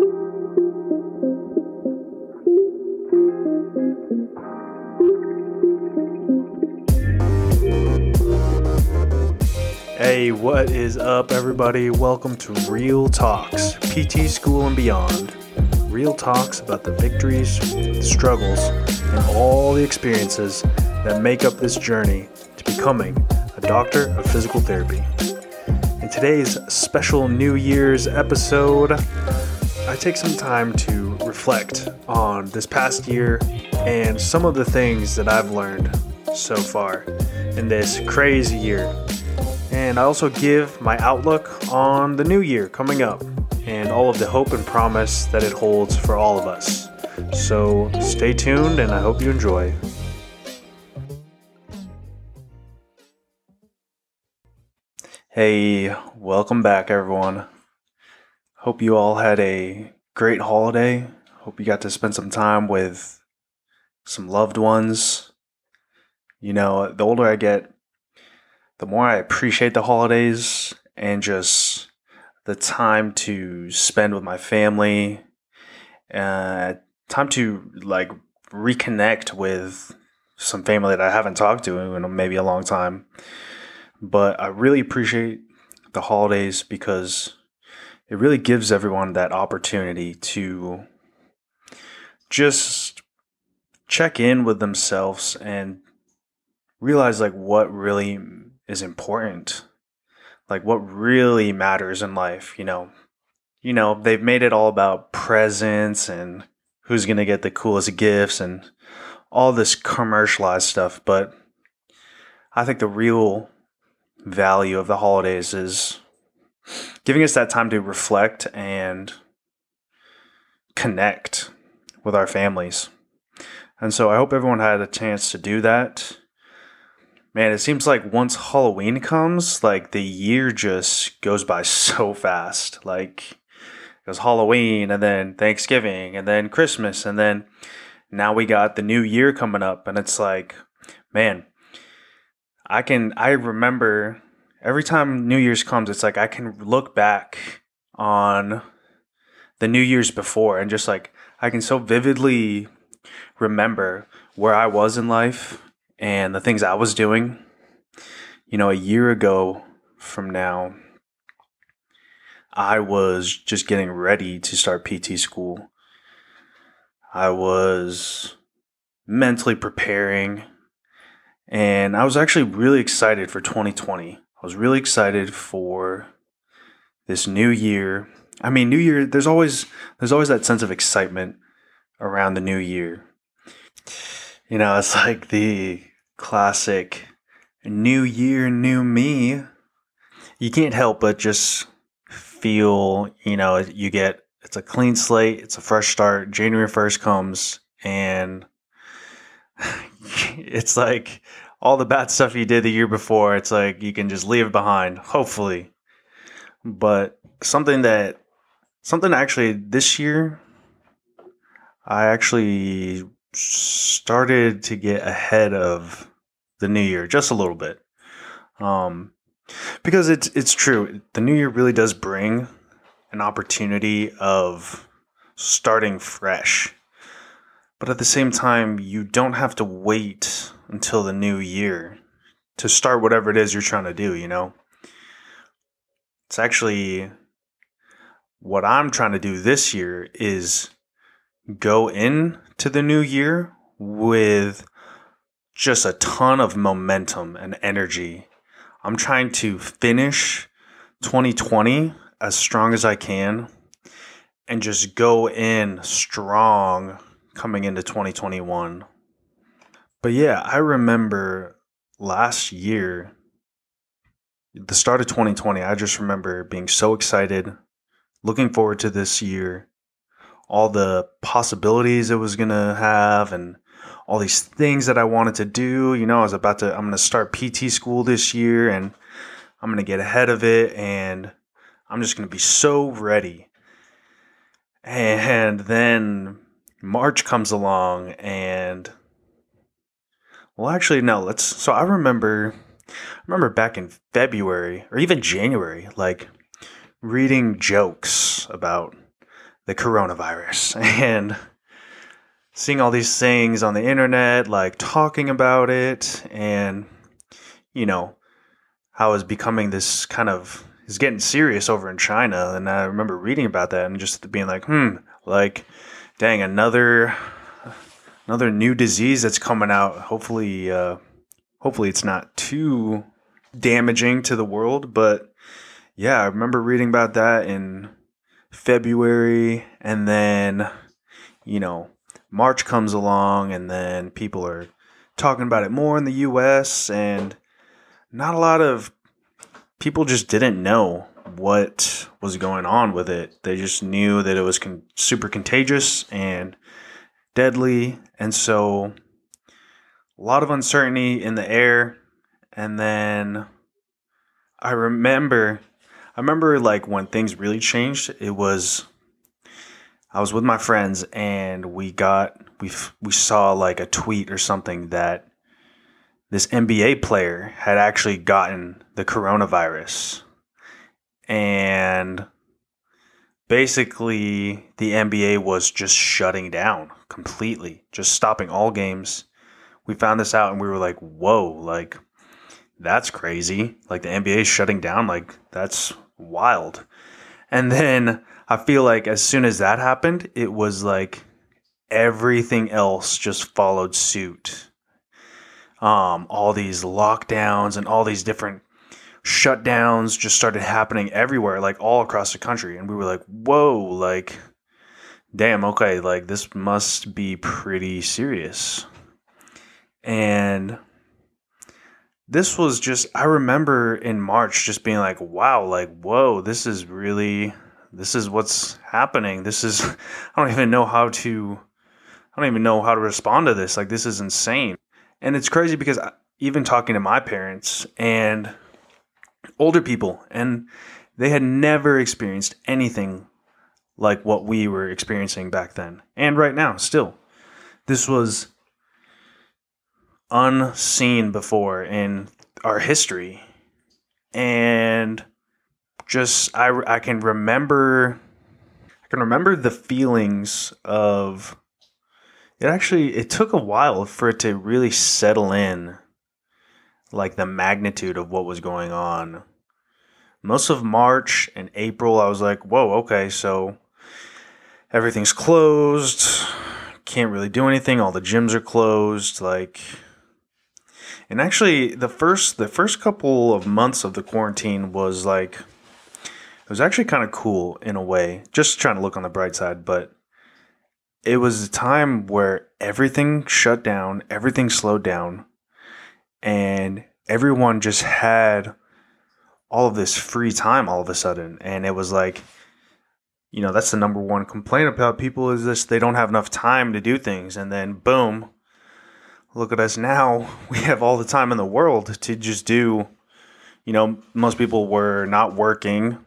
Hey, what is up, everybody? Welcome to Real Talks, PT School and Beyond. Real talks about the victories, the struggles, and all the experiences that make up this journey to becoming a doctor of physical therapy. In today's special New Year's episode, Take some time to reflect on this past year and some of the things that I've learned so far in this crazy year and I also give my outlook on the new year coming up and all of the hope and promise that it holds for all of us. So stay tuned and I hope you enjoy. Hey, welcome back, everyone. Hope you all had a great holiday. Hope you got to spend some time with some loved ones. You know, the older I get, the more I appreciate the holidays and just the time to spend with my family, uh, time to like reconnect with some family that I haven't talked to in maybe a long time. But I really appreciate the holidays because it really gives everyone that opportunity to just check in with themselves and realize like what really is important. Like what really matters in life, you know. You know, they've made it all about presents and who's going to get the coolest gifts and all this commercialized stuff, but I think the real value of the holidays is giving us that time to reflect and connect with our families. And so I hope everyone had a chance to do that man, it seems like once Halloween comes, like the year just goes by so fast. Like it was Halloween and then Thanksgiving and then Christmas and then now we got the new year coming up and it's like, man, I can I remember every time New Year's comes, it's like I can look back on the New Year's before and just like I can so vividly remember where I was in life and the things I was doing, you know, a year ago from now, I was just getting ready to start PT school. I was mentally preparing, and I was actually really excited for 2020. I was really excited for this new year. I mean, new year, there's always there's always that sense of excitement around the new year. You know, it's like the classic new year, new me. You can't help but just feel, you know, you get it's a clean slate, it's a fresh start. January 1st comes and it's like all the bad stuff you did the year before, it's like you can just leave it behind, hopefully. But something that something actually this year I actually started to get ahead of the new year just a little bit. Um, because it's it's true. The new year really does bring an opportunity of starting fresh. But at the same time, you don't have to wait until the new year to start whatever it is you're trying to do, you know? It's actually what I'm trying to do this year is go into the new year with just a ton of momentum and energy. I'm trying to finish 2020 as strong as I can and just go in strong coming into 2021. But yeah, I remember last year, the start of 2020, I just remember being so excited, looking forward to this year, all the possibilities it was going to have, and all these things that I wanted to do. You know, I was about to, I'm going to start PT school this year and I'm going to get ahead of it and I'm just going to be so ready. And then March comes along and, well, actually, no, let's, so I remember, I remember back in February or even January, like reading jokes about the coronavirus and seeing all these things on the internet, like talking about it, and you know how it's becoming this kind of is getting serious over in China. And I remember reading about that and just being like, hmm, like, dang, another another new disease that's coming out. Hopefully, uh, hopefully it's not too damaging to the world. But yeah, I remember reading about that in February, and then you know March comes along, and then people are talking about it more in the U.S. and not a lot of people just didn't know what was going on with it. They just knew that it was con- super contagious and deadly. And so a lot of uncertainty in the air. And then I remember, I remember like when things really changed, it was, I was with my friends and we got, we, we saw like a tweet or something that this NBA player had actually gotten the coronavirus. And basically, the NBA was just shutting down completely, just stopping all games. We found this out and we were like, whoa, like, that's crazy. Like, the NBA is shutting down. Like, that's wild. And then I feel like as soon as that happened, it was like everything else just followed suit um, all these lockdowns and all these different shutdowns just started happening everywhere, like all across the country. And we were like, whoa, like, damn, okay, like this must be pretty serious. And this was just, I remember in March just being like, wow, like, whoa, this is really, this is what's happening. This is, I don't even know how to, I don't even know how to respond to this. Like, this is insane. And it's crazy because even talking to my parents and older people, and they had never experienced anything like what we were experiencing back then and right now still. This was unseen before in our history. And just I I can remember I can remember the feelings of it actually it took a while for it to really settle in like the magnitude of what was going on. Most of March and April I was like, "Whoa, okay, so everything's closed. Can't really do anything. All the gyms are closed like and actually the first the first couple of months of the quarantine was like it was actually kind of cool in a way. Just trying to look on the bright side, but it was a time where everything shut down, everything slowed down, and everyone just had all of this free time all of a sudden. And it was like, you know, that's the number one complaint about people is this they don't have enough time to do things. And then boom, look at us now. We have all the time in the world to just do, you know, most people were not working.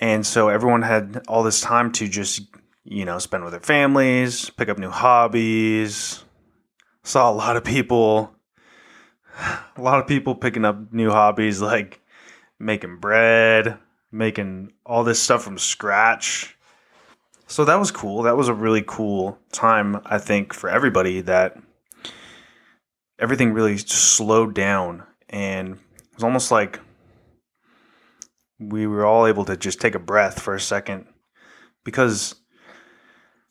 And so everyone had all this time to just you know, spend with their families, pick up new hobbies. Saw a lot of people, a lot of people picking up new hobbies like making bread, making all this stuff from scratch. So that was cool. That was a really cool time, I think, for everybody that everything really slowed down and it was almost like we were all able to just take a breath for a second because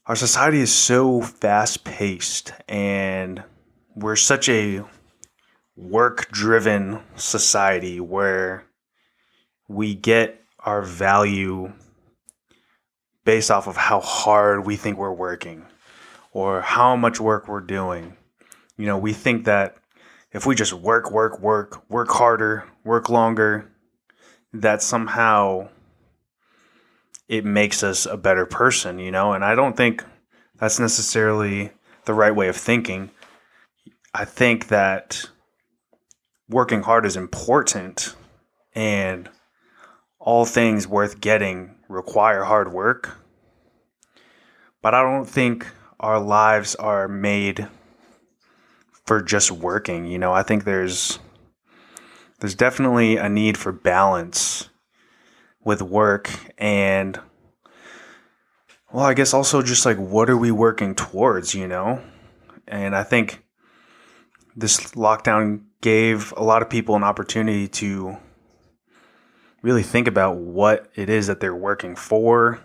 our society is so fast paced and we're such a work driven society where we get our value based off of how hard we think we're working or how much work we're doing. You know, we think that if we just work, work, work, work harder, work longer, that somehow it makes us a better person, you know? And I don't think that's necessarily the right way of thinking. I think that working hard is important and all things worth getting require hard work. But I don't think our lives are made for just working, you know. I think there's there's definitely a need for balance with work and well, I guess also just like what are we working towards, you know? And I think this lockdown gave a lot of people an opportunity to really think about what it is that they're working for,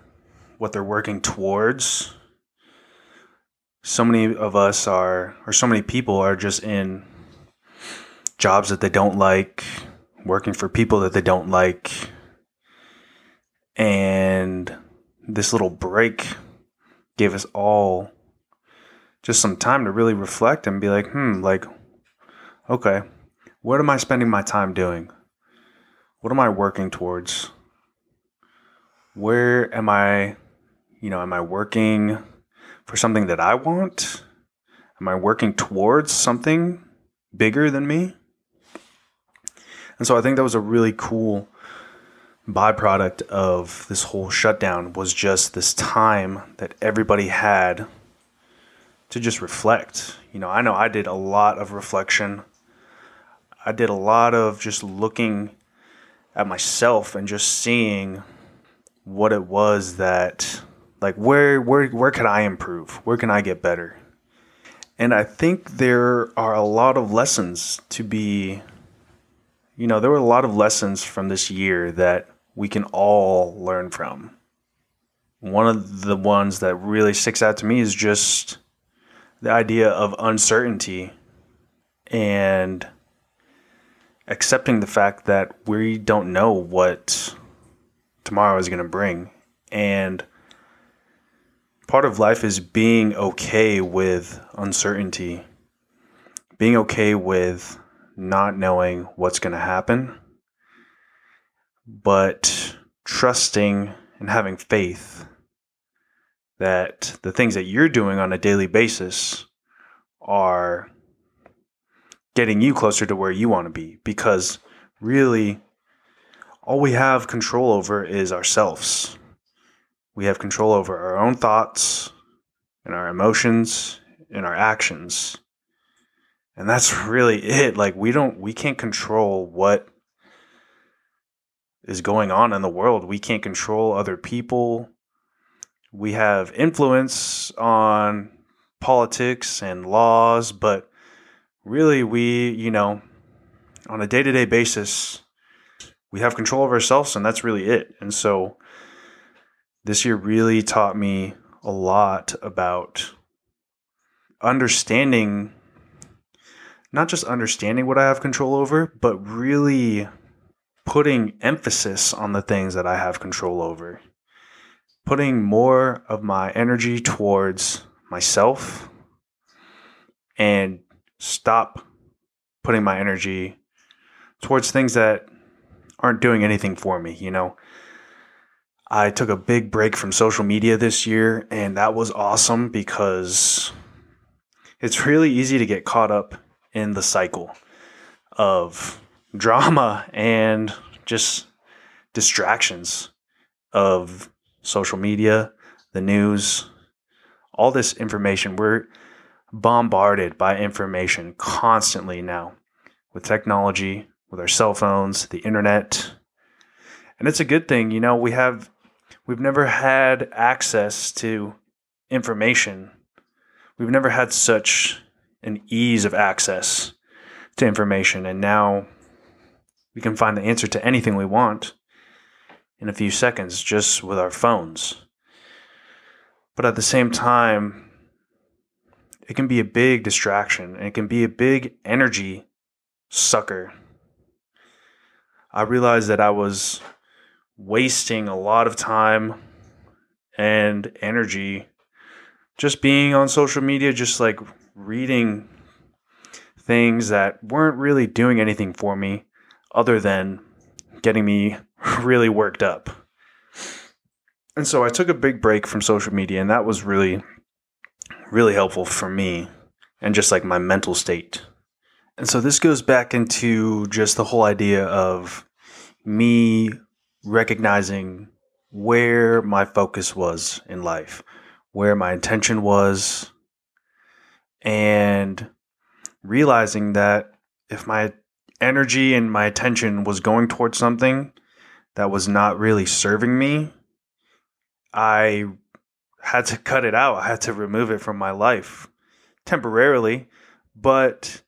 what they're working towards. So many of us are, or so many people are just in jobs that they don't like, working for people that they don't like. And this little break gave us all just some time to really reflect and be like, hmm, like, okay, what am I spending my time doing? What am I working towards? Where am I, you know, am I working for something that I want? Am I working towards something bigger than me? And so I think that was a really cool byproduct of this whole shutdown was just this time that everybody had to just reflect. You know, I know I did a lot of reflection. I did a lot of just looking at myself and just seeing what it was that like where where where can I improve? Where can I get better? And I think there are a lot of lessons to be you know, there were a lot of lessons from this year that we can all learn from. One of the ones that really sticks out to me is just the idea of uncertainty and accepting the fact that we don't know what tomorrow is going to bring. And part of life is being okay with uncertainty, being okay with not knowing what's going to happen but trusting and having faith that the things that you're doing on a daily basis are getting you closer to where you want to be because really all we have control over is ourselves. We have control over our own thoughts and our emotions and our actions. And that's really it. Like we don't we can't control what is going on in the world. We can't control other people. We have influence on politics and laws, but really, we, you know, on a day to day basis, we have control of ourselves, and that's really it. And so, this year really taught me a lot about understanding, not just understanding what I have control over, but really putting emphasis on the things that I have control over, putting more of my energy towards myself and stop putting my energy towards things that aren't doing anything for me, you know. I took a big break from social media this year and that was awesome because it's really easy to get caught up in the cycle of drama and just distractions of social media, the news, all this information. We're bombarded by information constantly now with technology, with our cell phones, the internet. And it's a good thing, you know, we have we've never had access to information. We've never had such an ease of access to information and now we can find the answer to anything we want in a few seconds just with our phones. But at the same time, it can be a big distraction and it can be a big energy sucker. I realized that I was wasting a lot of time and energy just being on social media, just like reading things that weren't really doing anything for me other than getting me really worked up. And so I took a big break from social media, and that was really, really helpful for me and just like my mental state. And so this goes back into just the whole idea of me recognizing where my focus was in life, where my intention was, and realizing that if my energy and my attention was going towards something that was not really serving me, I had to cut it out. I had to remove it from my life temporarily, but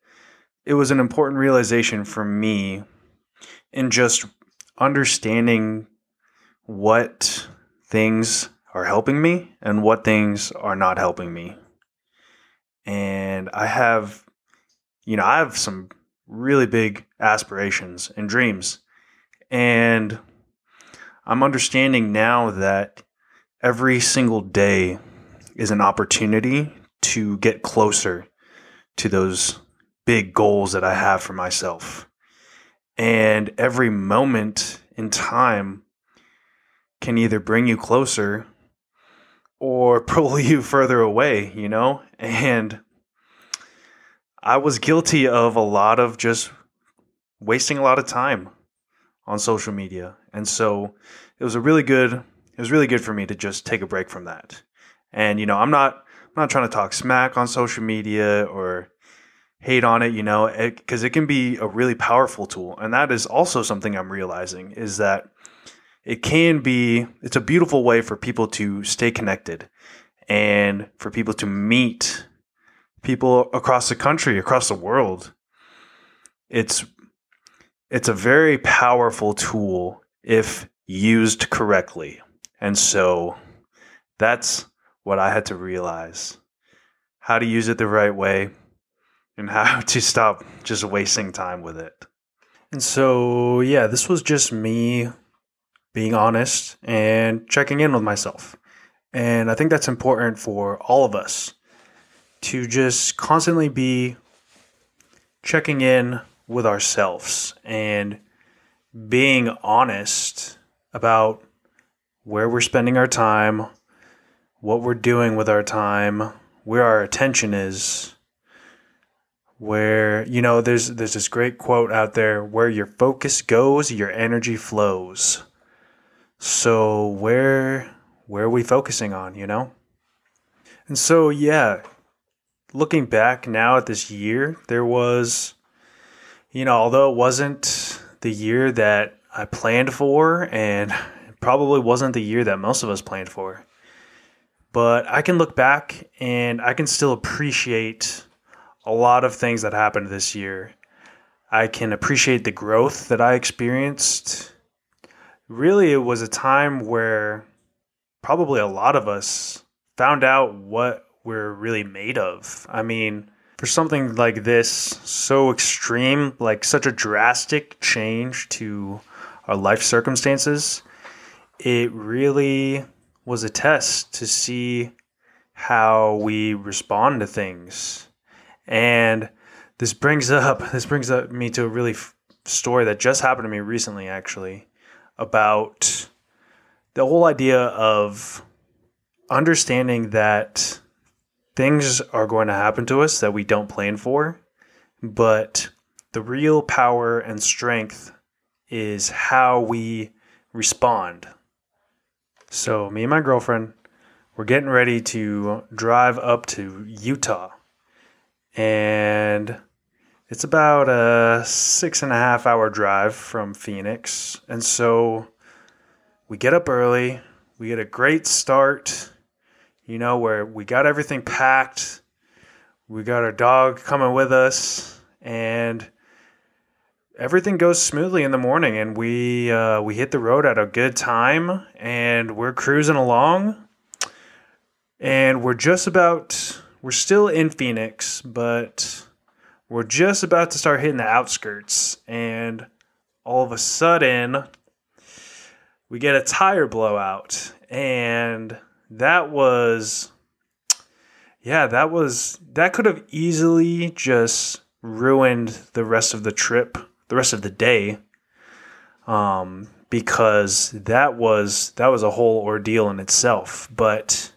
it was an important realization for me in just understanding what things are helping me and what things are not helping me. And I have, you know, I have some really big aspirations and dreams. And I'm understanding now that every single day is an opportunity to get closer to those big goals that I have for myself. And every moment in time can either bring you closer or pull you further away, you know? And I was guilty of a lot of just wasting a lot of time on social media. And so it was a really good it was really good for me to just take a break from that. And you know, I'm not I'm not trying to talk smack on social media or hate on it, you know, because it, it, can be a really powerful tool. And that is also something I'm realizing is that it can be, it's a beautiful way for people to stay connected and for people to meet people across the country, across the world. It's, it's a very powerful tool if used correctly. And so that's what I had to realize how to use it the right way and how to stop just wasting time with it. And so, yeah, this was just me being honest and checking in with myself. And I think that's important for all of us to just constantly be checking in with ourselves and being honest about where we're spending our time, what we're doing with our time, where our attention is. Where, you know, there's there's this great quote out there where your focus goes, your energy flows. So where where are we focusing on, you know? And so yeah, looking back now at this year, there was you know, although it wasn't the year that I planned for and probably wasn't the year that most of us planned for. But I can look back and I can still appreciate a lot of things that happened this year. I can appreciate the growth that I experienced really it was a time where probably a lot of us found out what we're really made of. I mean, for something like this, so extreme, like such a drastic change to our life circumstances, it really was a test to see how we respond to things. And this brings up this brings up me to a really f- story that just happened to me recently actually about the whole idea of understanding that things are going to happen to us that we don't plan for, but the real power and strength is how we respond. So, me and my girlfriend, we're getting ready to drive up to Utah. And it's about a six and a half hour drive from Phoenix. And so we get up early, we get a great start, you know, where we got everything packed, we got our dog coming with us, and everything goes smoothly in the morning. And we, uh, we hit the road at a good time, and we're cruising along. And we're just about, we're still in Phoenix, but we're just about to start hitting the outskirts, and all of a sudden, we get a tire blowout. And that was, yeah, that was, that could have easily just ruined the rest of the trip, the rest of the day. Um, because that was that was a whole ordeal in itself. But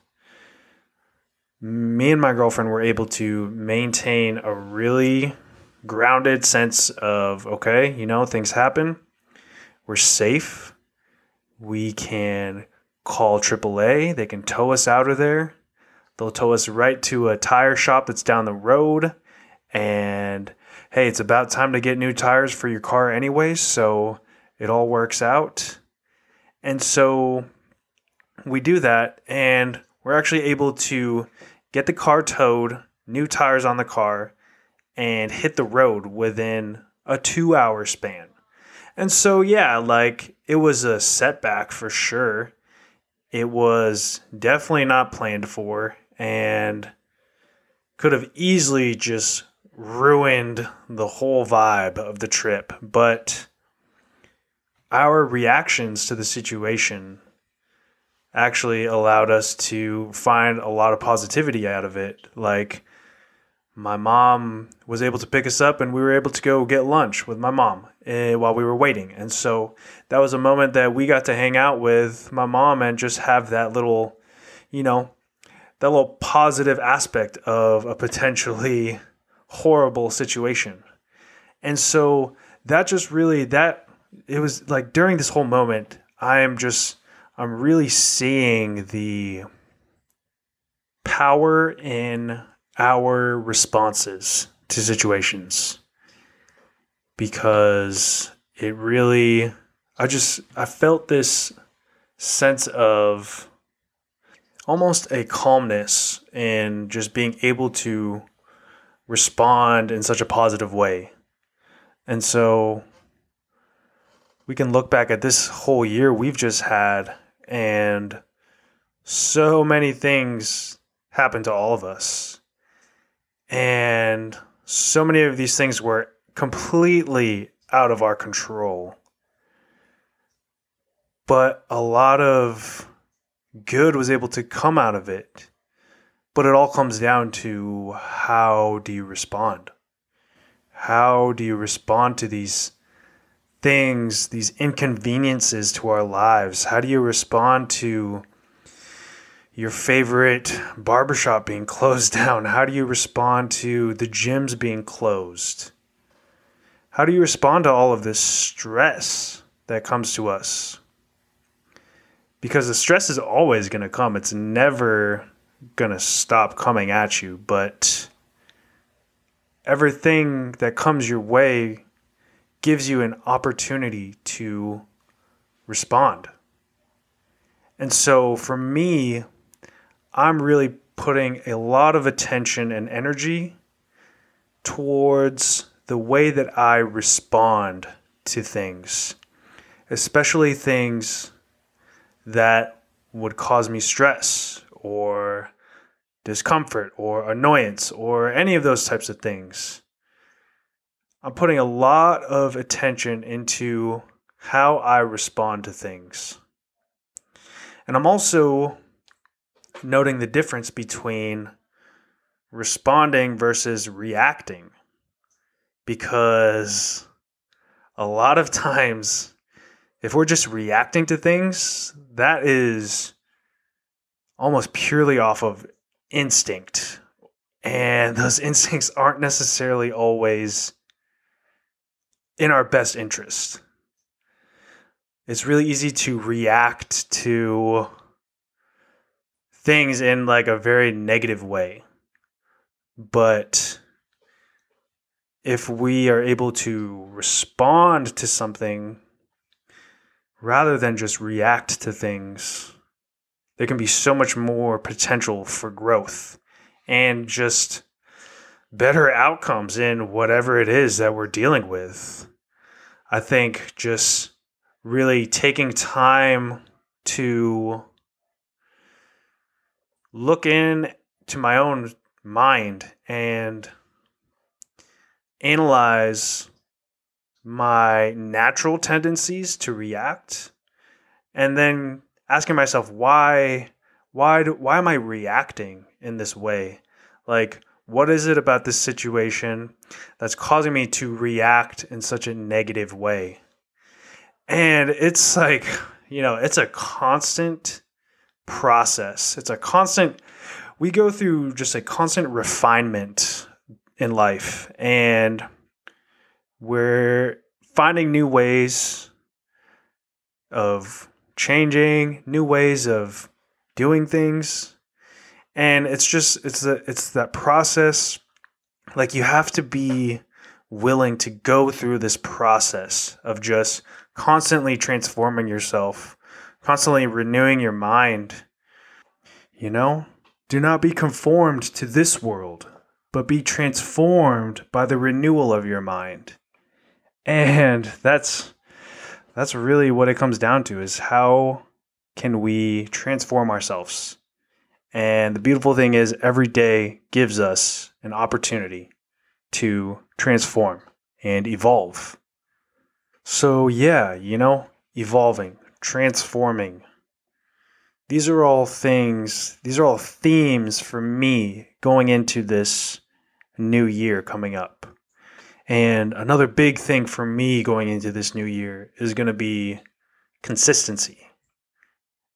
me and my girlfriend were able to maintain a really grounded sense of okay, you know, things happen. We're safe. We can call AAA. They can tow us out of there. They'll tow us right to a tire shop that's down the road. And hey, it's about time to get new tires for your car, anyways. So it all works out. And so we do that. And we're actually able to get the car towed, new tires on the car, and hit the road within a two hour span. And so, yeah, like it was a setback for sure. It was definitely not planned for and could have easily just ruined the whole vibe of the trip. But our reactions to the situation actually allowed us to find a lot of positivity out of it. Like, my mom was able to pick us up and we were able to go get lunch with my mom uh, while we were waiting. And so that was a moment that we got to hang out with my mom and just have that little, you know, that little positive aspect of a potentially horrible situation. And so that just really that it was like during this whole moment, I am just I'm really seeing the power in our responses to situations because it really I just I felt this sense of almost a calmness in just being able to respond in such a positive way. And so we can look back at this whole year we've just had and so many things happened to all of us. And so many of these things were completely out of our control. But a lot of good was able to come out of it. But it all comes down to how do you respond? How do you respond to these things, these inconveniences to our lives? How do you respond to your favorite barbershop being closed down? How do you respond to the gyms being closed? How do you respond to all of this stress that comes to us? Because the stress is always going to come. It's never to stop coming at you, but everything that comes your way gives you an opportunity to respond. And so for me, I'm really putting a lot of attention and energy towards the way that I respond to things, especially things that would cause me stress or discomfort or annoyance or any of those types of things. I'm putting a lot of attention into how I respond to things. And I'm also noting the difference between responding versus reacting because a lot of times if we're just reacting to things that is almost purely off of instinct and those instincts aren't necessarily always in our best interest it's really easy to react to things in like a very negative way. But if we are able to respond to something rather than just react to things, there can be so much more potential for growth and just better outcomes in whatever it is that we're dealing with. I think just really taking time to look in to my own mind and analyze my natural tendencies to react and then asking myself why why do, why am I reacting in this way? Like what is it about this situation that's causing me to react in such a negative way? And it's like, you know, it's a constant process. It's a constant, we go through just a constant refinement in life. And we're finding new ways of changing, new ways of doing things. And it's just it's it's that process like you have to be willing to go through this process of just constantly transforming yourself constantly renewing your mind. you know? Do not be conformed to this world, but be transformed by the renewal of your mind. And that's that's really what it comes down to is how can we transform ourselves? And the beautiful thing is every day gives us an opportunity to transform and evolve. So yeah, you know, evolving, transforming. These are all things, these are all themes for me going into this new year coming up. And another big thing for me going into this new year is going to be consistency.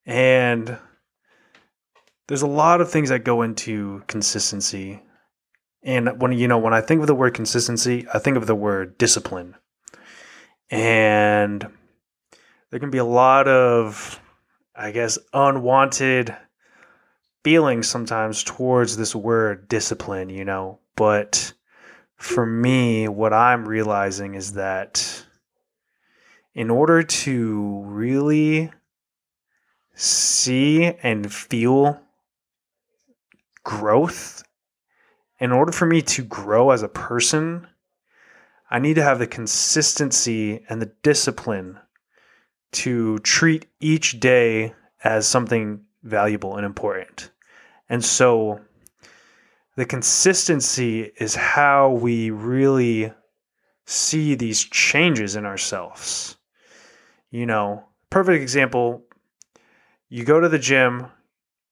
And there's a lot of things that go into consistency. And when you know, when I think of the word consistency, I think of the word discipline. And there can be a lot of I guess unwanted feelings sometimes towards this word discipline, you know, but for me, what I'm realizing is that in order to really see and feel growth, in order for me to grow as a person, I need to have the consistency and the discipline to treat each day as something valuable and important. And so the consistency is how we really see these changes in ourselves. You know, perfect example you go to the gym,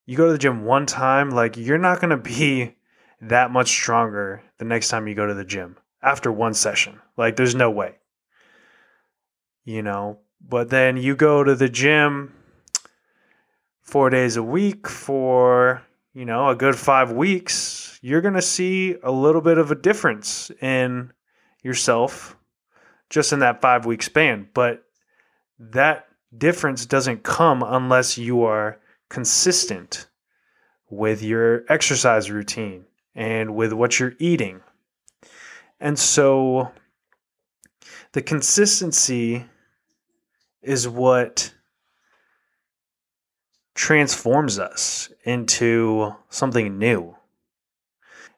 you go to the gym one time, like you're not going to be that much stronger the next time you go to the gym after one session. Like there's no way. You know, but then you go to the gym 4 days a week for, you know, a good 5 weeks you're going to see a little bit of a difference in yourself just in that five week span. But that difference doesn't come unless you are consistent with your exercise routine and with what you're eating. And so the consistency is what transforms us into something new.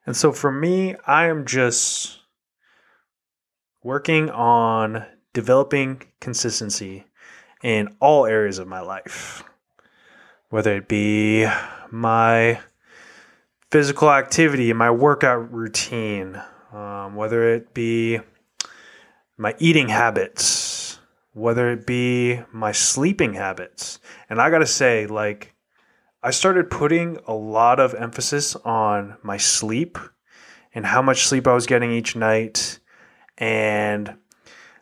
And so for me, I am just working on developing consistency in all areas of my life, whether it be my physical activity, my workout routine, um, whether it be my eating habits, whether it be my sleeping habits. And I got to say, like, I started putting a lot of emphasis on my sleep and how much sleep I was getting each night and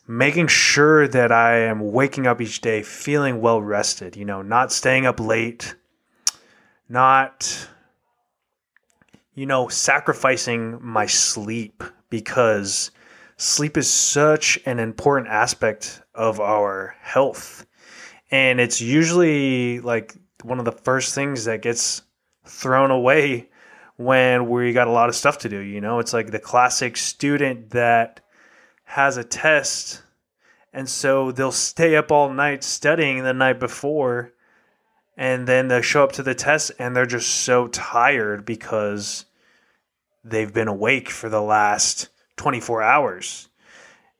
making sure that I am waking up each day feeling well rested, you know, not staying up late, not you know, sacrificing my sleep because sleep is such an important aspect of our health. And it's usually like one of the first things that gets thrown away when we got a lot of stuff to do. You know, it's like the classic student that has a test, and so they'll stay up all night studying the night before, and then they show up to the test and they're just so tired because they've been awake for the last 24 hours.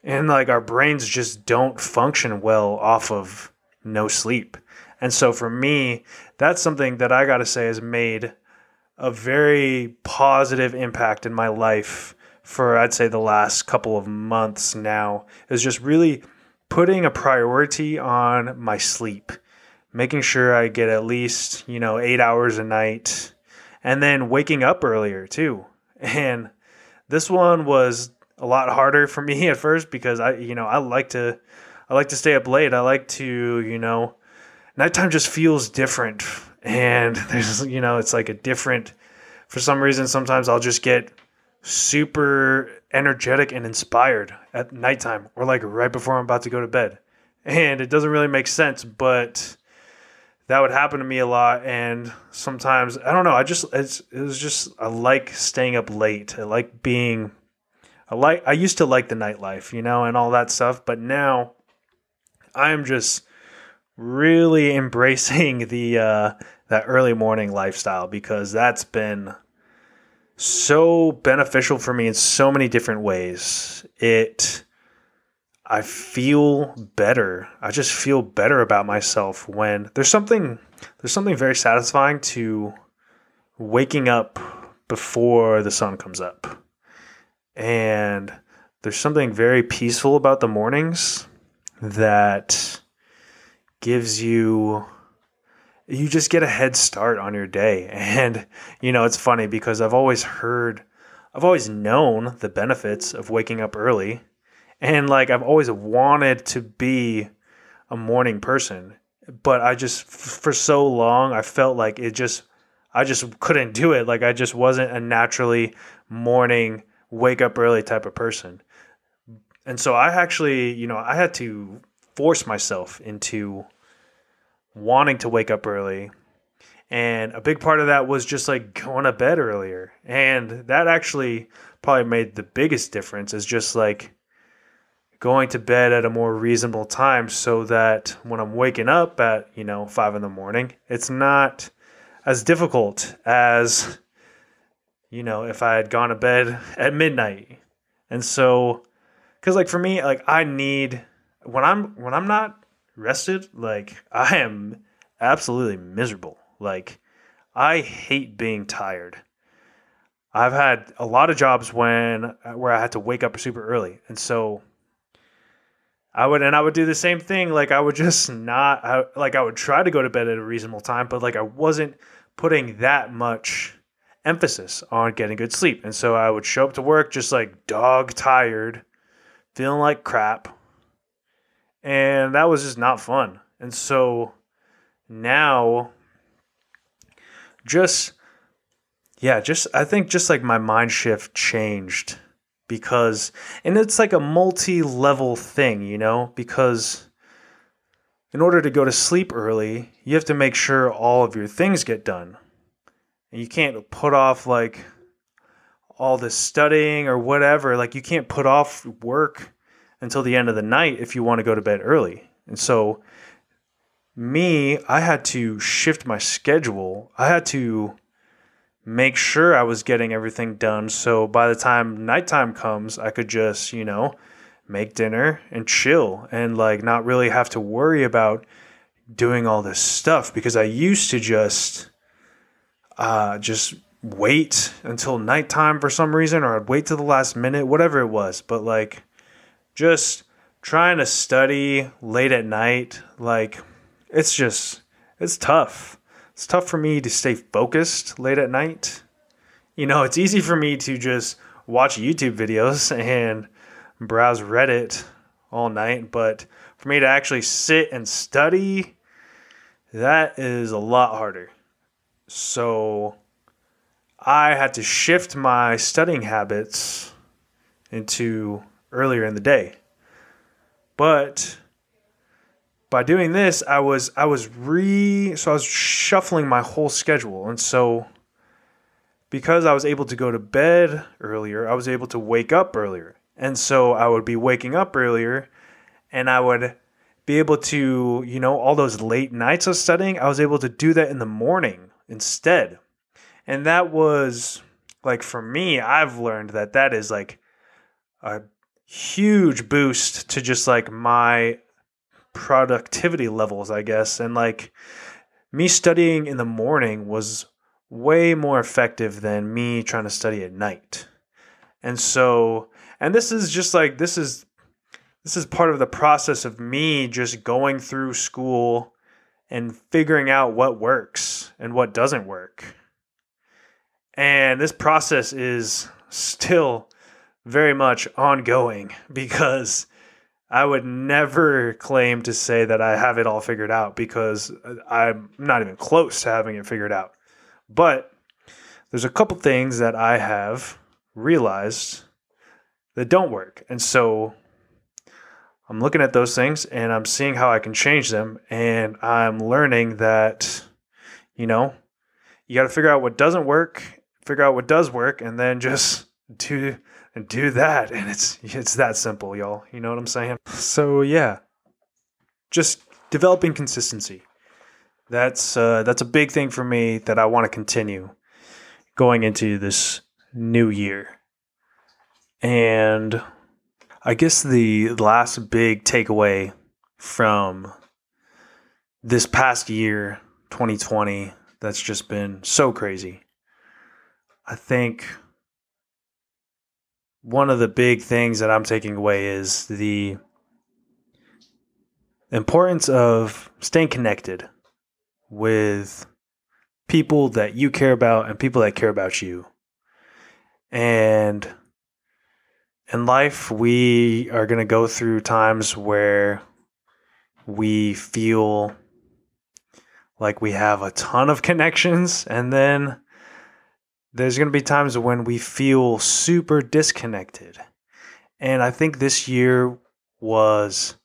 And like our brains just don't function well off of no sleep. And so for me, that's something that I got to say has made a very positive impact in my life for I'd say the last couple of months now is just really putting a priority on my sleep, making sure I get at least, you know, 8 hours a night and then waking up earlier too. And this one was a lot harder for me at first because I you know, I like to I like to stay up late. I like to, you know, nighttime just feels different. And there's, you know, it's like a different, for some reason, sometimes I'll just get super energetic and inspired at nighttime or like right before I'm about to go to bed. And it doesn't really make sense, but that would happen to me a lot. And sometimes, I don't know, I just, it's, it was just, I like staying up late. I like being, I like, I used to like the nightlife, you know, and all that stuff. But now I'm just, really embracing the uh, that early morning lifestyle because that's been so beneficial for me in so many different ways. It I feel better. I just feel better about myself when there's something there's something very satisfying to waking up before the sun comes up. And there's something very peaceful about the mornings that gives you you just get a head start on your day. And you know, it's funny because I've always heard I've always known the benefits of waking up early and like I've always wanted to be a morning person, but I just for so long I felt like it just I just couldn't do it. Like I just wasn't a naturally morning wake up early type of person. And so I actually, you know, I had to force myself into wanting to wake up early. And a big part of that was just like going to bed earlier. And that actually probably made the biggest difference is just like going to bed at a more reasonable time so that when I'm waking up at, you know, five in the morning, it's not as difficult as you know if I had gone to bed at midnight. And so cuz like for me like I need when I'm when I'm not rested, like I am absolutely miserable. Like I hate being tired. I've had a lot of jobs when uh, where I had to wake up super early. And so I would and I would do the same thing. Like I would just not I, like I would try to go to bed at a reasonable time, but like I wasn't putting that much emphasis on getting good sleep. And so I would show up to work just like dog tired, feeling like crap. And that was just not fun. And so now just yeah, just I think just like my mind shift changed because and it's like a multi-level thing, you know, because in order to go to sleep early, you have to make sure all of your things get done. And you can't put off like all this studying or whatever. Like you can't put off work until the end of the night if you want to go to bed early. And so me, I had to shift my schedule. I had to make sure I was getting everything done. So by the time nighttime comes, I could just, you know, make dinner and chill and like not really have to worry about doing all this stuff because I used to just uh just wait until nighttime for some reason or I'd wait to the last minute, whatever it was. But like just trying to study late at night, like it's just it's tough it's tough for me to stay focused late at night. You know, it's easy for me to just watch YouTube videos and browse Reddit all night, but for me to actually sit and study, that is a lot harder. So I had to shift my studying habits into earlier in the day. But by doing this, I was I was re so I was shuffling my whole schedule, and so because I was able to go to bed earlier, I was able to wake up earlier, and so I would be waking up earlier, and I would be able to you know all those late nights of studying. I was able to do that in the morning instead, and that was like for me, I've learned that that is like a huge boost to just like my productivity levels, I guess. And like me studying in the morning was way more effective than me trying to study at night. And so, and this is just like, this is, this is part of the process of me just going through school and figuring out what works and what doesn't work. And this process is still very much ongoing because I would never claim to say that I have it all figured out because I'm not even close to having it figured out. But there's a couple things that I have realized that don't work. And so I'm looking at those things and I'm seeing how I can change them. And I'm learning that, you know, you got to figure out what doesn't work, figure out what does work, and then just do and do that and it's it's that simple y'all you know what i'm saying so yeah just developing consistency. That's uh, that's a big thing for me that I want to continue going into this new year. And I guess the last big takeaway from this past year, 2020, that's just been so crazy. I think one of the big things that I'm taking away is the importance of staying connected with people that you care about and people that care about you. And in life, we are going to go through times where we feel like we have a ton of connections, and then there's going to be times when we feel super disconnected. And I think this year was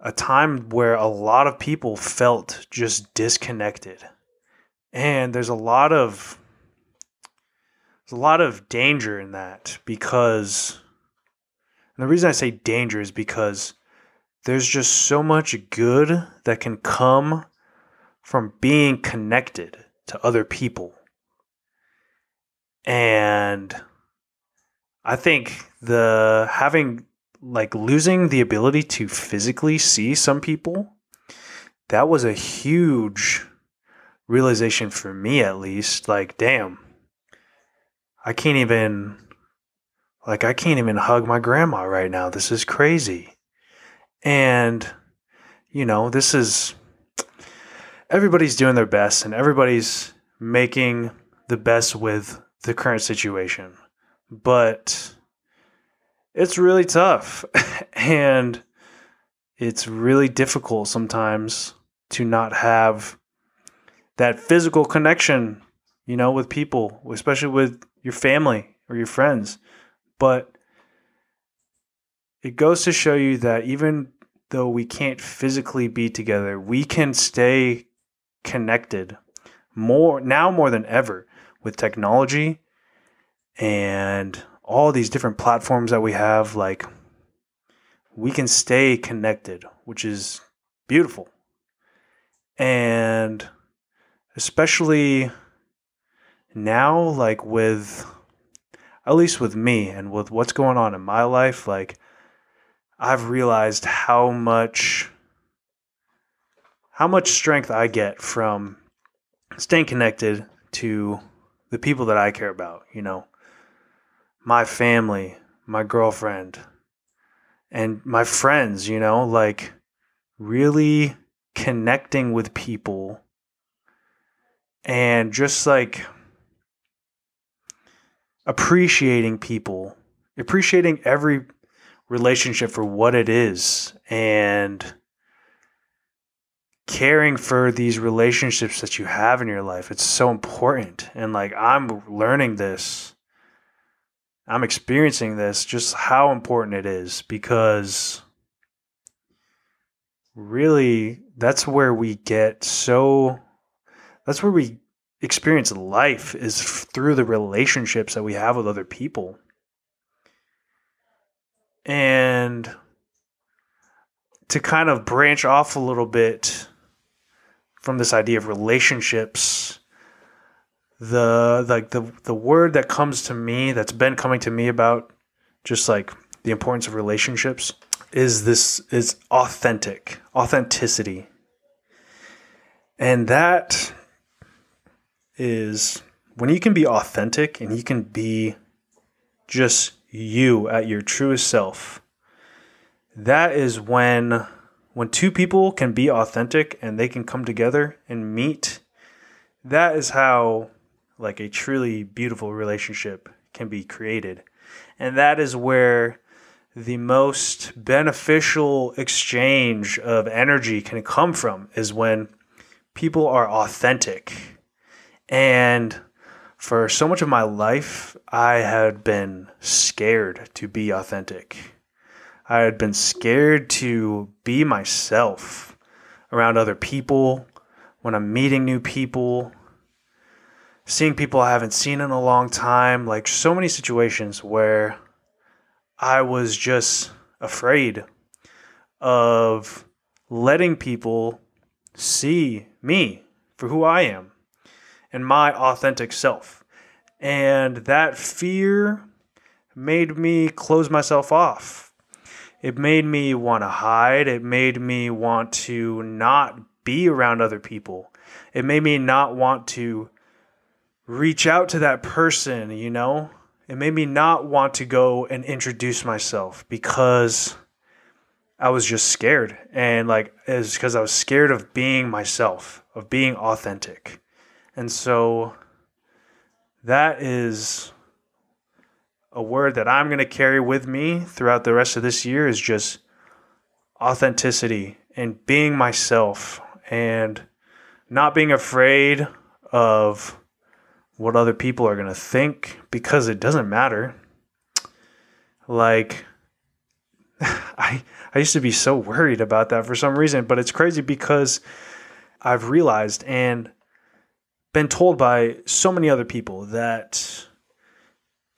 a time where a lot of people felt just disconnected. And there's a lot of a lot of danger in that because and the reason I say danger is because there's just so much good that can come from being connected to other people. And I think the having like losing the ability to physically see some people that was a huge realization for me at least like damn I can't even like I can't even hug my grandma right now. This is crazy. And you know, this is everybody's doing their best and everybody's making the best with the current situation. But it's really tough and it's really difficult sometimes to not have that physical connection, you know, with people, especially with your family or your friends. But it goes to show you that even though we can't physically be together, we can stay connected more now more than ever with technology and all these different platforms that we have like we can stay connected which is beautiful and especially now like with at least with me and with what's going on in my life like i've realized how much how much strength i get from staying connected to the people that i care about you know? My family my girlfriend and my friends you know? Like really connecting with people and just like appreciating people, appreciating every relationship for what it is, and caring for these relationships that you have in your life. It's so important. And like, I'm learning this, I'm experiencing this, just how important it is because really that's where we get so that's where we experience life is through the relationships that we have with other people. And to kind of branch off a little bit from this idea of relationships, the like the the word that comes to me that's been coming to me about just like the importance of relationships is this is authentic, authenticity. And that is when you can be authentic and you can be just you at your truest self. That is when when two people can be authentic and they can come together and meet. That is how like a truly beautiful relationship can be created. And that is where the most beneficial exchange of energy can come from is when people are authentic and for so much of my life, I had been scared to be authentic. I had been scared to be myself around other people, when I'm meeting new people, seeing people I haven't seen in a long time, like so many situations where I was just afraid of letting people see me for who I am and my authentic self. And that fear made me close myself off. It made me want to hide. It made me want to not be around other people. It made me not want to reach out to that person, you know? It made me not want to go and introduce myself because I was just scared. And like, it's because I was scared of being myself, of being authentic. And so that is a word that I'm going to carry with me throughout the rest of this year is just authenticity and being myself and not being afraid of what other people are going to think because it doesn't matter. Like I I used to be so worried about that for some reason, but it's crazy because I've realized and been told by so many other people that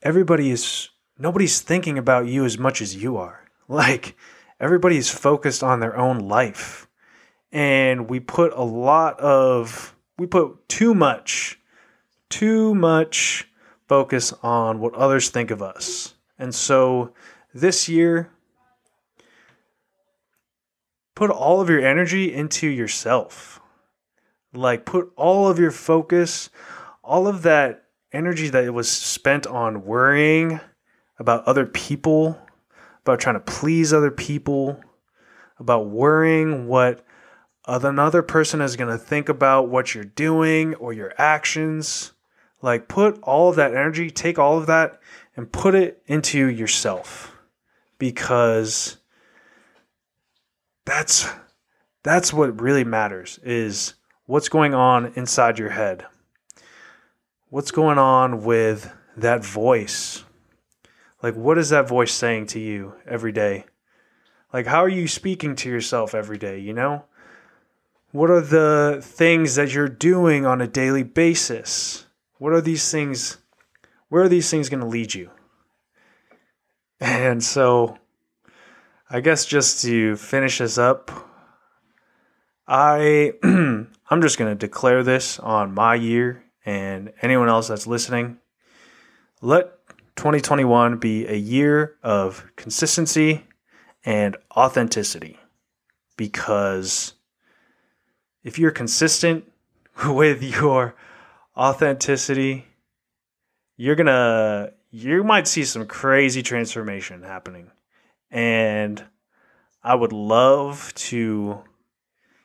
everybody is nobody's thinking about you as much as you are. Like everybody is focused on their own life. And we put a lot of we put too much too much focus on what others think of us. And so this year, put all of your energy into yourself. Like, put all of your focus, all of that energy that it was spent on worrying about other people, about trying to please other people, about worrying what another person is going to think about what you're doing or your actions. Like, put all of that energy, take all of that, and put it into yourself because that's that's what really matters is what's going on inside your head what's going on with that voice like what is that voice saying to you every day like how are you speaking to yourself every day you know what are the things that you're doing on a daily basis what are these things? Where are these things going to lead you? And so, I guess just to finish this up, I I'm just going to declare this on my year and anyone else that's listening. Let 2021 be a year of consistency and authenticity because if you're consistent with your authenticity, you're gonna you might see some crazy transformation happening. And I would love to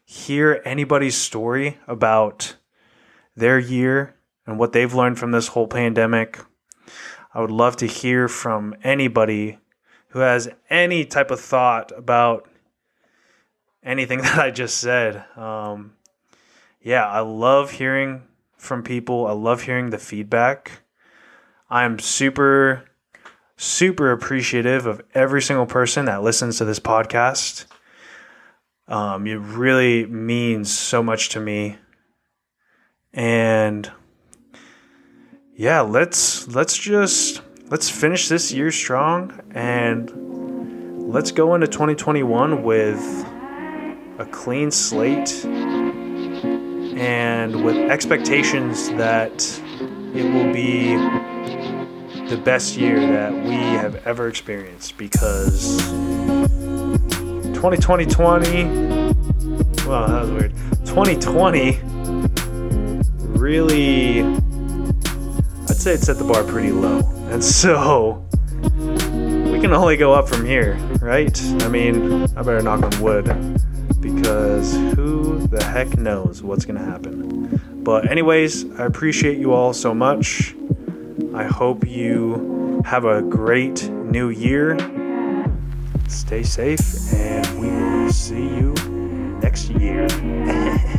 hear anybody's story about their year and what they've learned from this whole pandemic. I would love to hear from anybody who has any type of thought about anything that I just said. Um, yeah, I love hearing from people. I love hearing the feedback. I'm super, super appreciative of every single person that listens to this podcast. Um, it really means so much to me. And yeah, let's let's just let's finish this year strong and let's go into 2021 with a clean slate and with expectations that it will be the best year that we have ever experienced because 2020 well that was weird 2020 really I'd say it set the bar pretty low and so we can only go up from here right I mean I better knock on wood because who the heck knows what's going to happen. But, anyways, I appreciate you all so much. I hope you have a great new year. Stay safe, and we will see you next year.